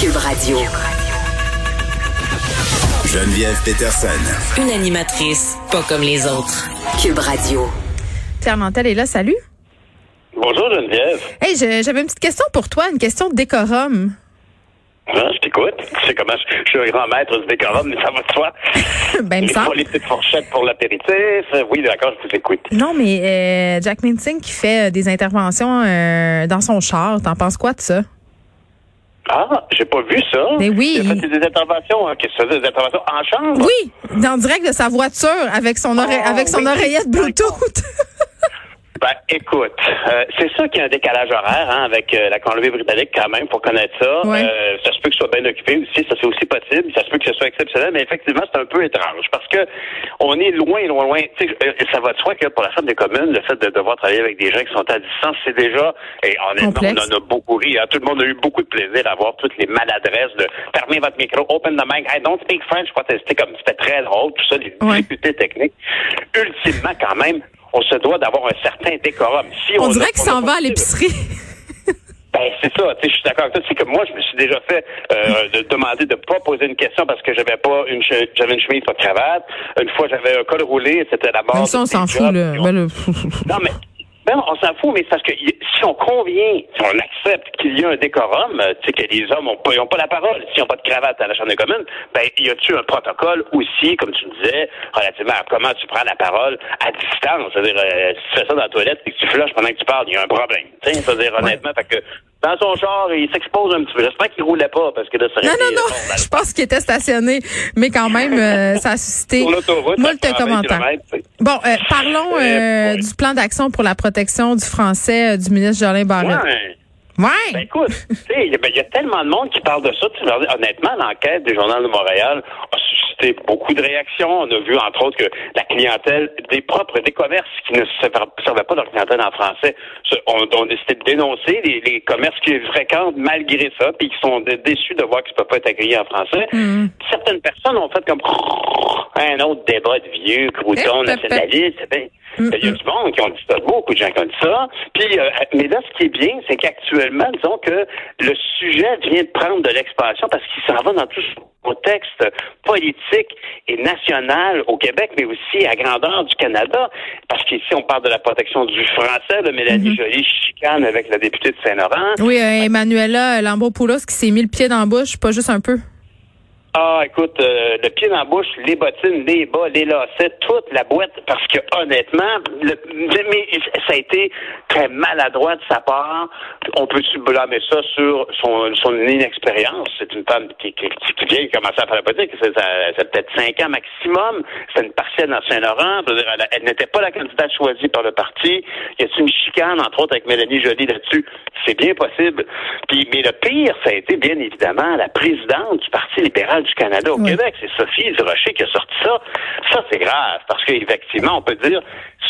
Cube Radio. Geneviève Peterson. Une animatrice pas comme les autres. Cube Radio. Pierre Nantel est là, salut. Bonjour Geneviève. Hey, j'avais une petite question pour toi, une question de décorum. Hein, je t'écoute. Tu sais comment je, je suis un grand maître du décorum, mais ça va de soi. Ben, il me Les- petites fourchettes pour l'apéritif. Oui, d'accord, je vous écoute. Non, mais euh, Jack Minting qui fait euh, des interventions euh, dans son char, t'en penses quoi de ça? Ah, j'ai pas vu ça. Mais oui. Il a fait des interventions, hein, qu'est-ce que ça, des interventions en chambre? Oui, dans le direct de sa voiture avec son, ore- Oh, avec son oui. oreillette Bluetooth. Ben, écoute, euh, c'est ça qu'il y a un décalage horaire hein, avec euh, la Colombie-Britannique quand même, pour connaître ça. Euh, ça se peut que ce soit bien occupé aussi, ça c'est aussi possible. Ça se peut que ce soit exceptionnel, mais effectivement, c'est un peu étrange parce que on est loin, loin, loin. Tu sais, euh, ça va de soi que pour la Chambre des communes, le fait de devoir travailler avec des gens qui sont à distance, c'est déjà, et honnêtement, Complexe. on en a beaucoup ri. hein. Tout le monde a eu beaucoup de plaisir à voir toutes les maladresses de fermer votre micro, open the mic, I don't speak French, quoi. C'était comme, c'était très drôle, tout ça, les difficultés techniques. Ultimement, quand même, on se doit d'avoir un certain décorum. Si On a- dirait qu'il on s'en va à l'épicerie. Ben, c'est ça. Tu sais, je suis d'accord avec toi. C'est que moi, je me suis déjà fait euh, de demander de pas poser une question parce que j'avais pas une j'avais une chemise pas de cravate. Une fois, j'avais un col roulé. C'était la base. Même ça, on s'en fout, là. On- Ben, Non, mais ben, on s'en fout, mais c'est parce que si on convient, si on accepte qu'il y a un décorum, euh, tu sais, que les hommes ont pas, ont pas la parole, s'ils n'ont pas de cravate à la Chambre des communes, ben, y a-tu un protocole aussi, comme tu disais, relativement à comment tu prends la parole à distance? C'est-à-dire, euh, si tu fais ça dans la toilette et que tu flushes pendant que tu parles, il y a un problème. C'est-à-dire, honnêtement, fait que dans son char, il s'expose un petit peu. J'espère qu'il roulait pas, parce que là, ça Non, non, non. bon, Je pense qu'il était stationné. Mais quand même, euh, ça a suscité moult à 120 commentaires. Bon, euh, parlons Euh, euh, ouais. du plan d'action pour la protection du français euh, du ministre Jolin Barrette. Ouais. Ouais. Ben écoute, tu sais, il y, a- ben, il y a tellement de monde qui parle de ça. Honnêtement, l'enquête du Journal de Montréal a suscité beaucoup de réactions. On a vu, entre autres, que la clientèle des propres des commerces qui ne servaient pas leur clientèle en français ont, décidé de dénoncer les, les commerces qui les fréquentent malgré ça, puis qui sont dé- déçus de voir qu'ils ne peuvent pas être accueillis en français. Mm. Certaines personnes ont fait comme un autre débat de vieux croutons Eh, nationalistes. Ben, il y a du monde qui ont dit ça, beaucoup de gens qui ont dit ça. Puis, euh, mais là, ce qui est bien, c'est qu'actuellement, disons que le sujet vient de prendre de l'expansion parce qu'il s'en va dans tout ce contexte politique et national au Québec, mais aussi à grandeur du Canada. Parce qu'ici, on parle de la protection du français. Là, Mélanie Joly chicane avec la députée de Saint-Laurent. Oui, euh, Emmanuela Lambropoulos qui s'est mis le pied dans la bouche, pas juste un peu. Ah, écoute, euh, le pied dans la bouche, les bottines, les bas, les lacets, toute la boîte, parce que honnêtement, le, mais ça a été très maladroit de sa part. On peut-tu ça sur son, son inexpérience? C'est une femme qui, qui, qui vient commencer à faire la politique. Ça, ça peut-être cinq ans maximum. C'est une partielle dans Saint-Laurent. Elle, n'était pas la candidate choisie par le parti. Y a-t-il une chicane, entre autres, avec Mélanie Joly là-dessus? C'est bien possible. Puis, mais le pire, ça a été bien évidemment la présidente du Parti libéral du Canada au Oui. Québec. C'est Sophie Durocher qui a sorti ça. Ça, c'est grave, parce qu'effectivement, on peut dire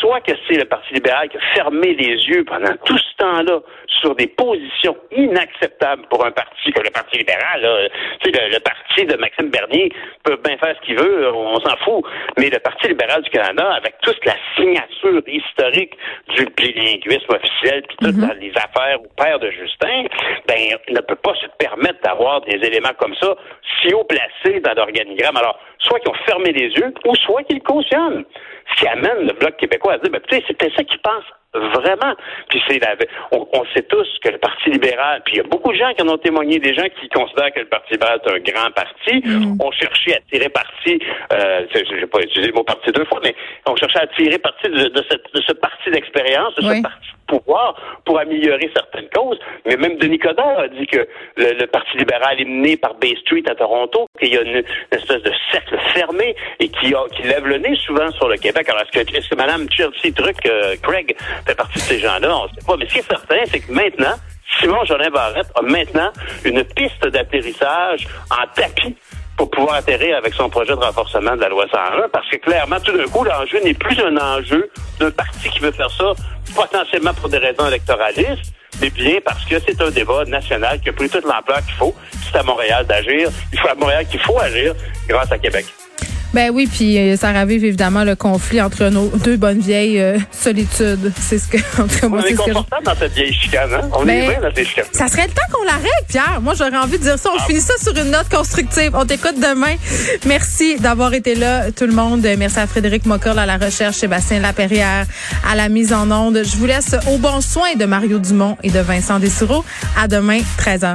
soit que c'est le Parti libéral qui a fermé les yeux pendant tout ce temps-là sur des positions inacceptables pour un parti comme le Parti libéral. là. Tu sais, le, le parti de Maxime Bernier peut bien faire ce qu'il veut, on s'en fout. Mais le Parti libéral du Canada, avec toute la signature historique du bilinguisme officiel, puis toutes les affaires au père de Justin, ben, ne peut pas se permettre d'avoir des éléments comme ça si haut placés dans l'organigramme. Alors, soit qu'ils ont fermé les yeux, ou soit qu'ils cautionnent. Ce qui amène le Bloc québécois à dire, ben, écoutez, c'est peut-être ça qu'ils pensent vraiment. Puis c'est la, on, on sait tous que le Parti libéral, puis il y a beaucoup de gens qui en ont témoigné, des gens qui considèrent que le Parti libéral est un grand parti, ont cherché à tirer parti, euh, je n'ai pas utilisé le mot parti deux fois, mais ont cherché à tirer parti de, de, cette, de ce parti d'expérience, de Oui. ce parti pour améliorer certaines causes. Mais même Denis Coderre a dit que le, le Parti libéral est mené par Bay Street à Toronto, qu'il y a une, espèce de cercle fermé et qui, a, qui lève le nez souvent sur le Québec. Alors, est-ce que, est-ce que Mme Chelsea Truc, euh, Craig, fait partie de ces gens-là? On ne sait pas. Mais ce qui est certain, c'est que maintenant, Simon Jolin Barrette a maintenant une piste d'atterrissage en tapis pour pouvoir atterrir avec son projet de renforcement de la loi 101, parce que clairement, tout d'un coup, l'enjeu n'est plus un enjeu d'un parti qui veut faire ça potentiellement pour des raisons électoralistes, mais bien parce que c'est un débat national qui a pris toute l'ampleur qu'il faut. C'est à Montréal d'agir. Il faut à Montréal qu'il faut agir grâce à Québec. Ben oui, puis euh, ça ravive évidemment le conflit entre nos deux bonnes vieilles euh, solitudes. C'est ce que, en tout cas, moi, On est c'est ce que je- dans cette vieille chicane, hein? On Ben, est bien dans ces chicanes. Ça serait le temps qu'on la règle, Pierre. Moi, j'aurais envie de dire ça. On Ah. finit ça sur une note constructive. On t'écoute demain. Merci d'avoir été là, tout le monde. Merci à Frédéric Mocoll à la recherche, Sébastien Laperrière à la mise en onde. Je vous laisse au bon soin de Mario Dumont et de Vincent Dessureau. À demain, 13h.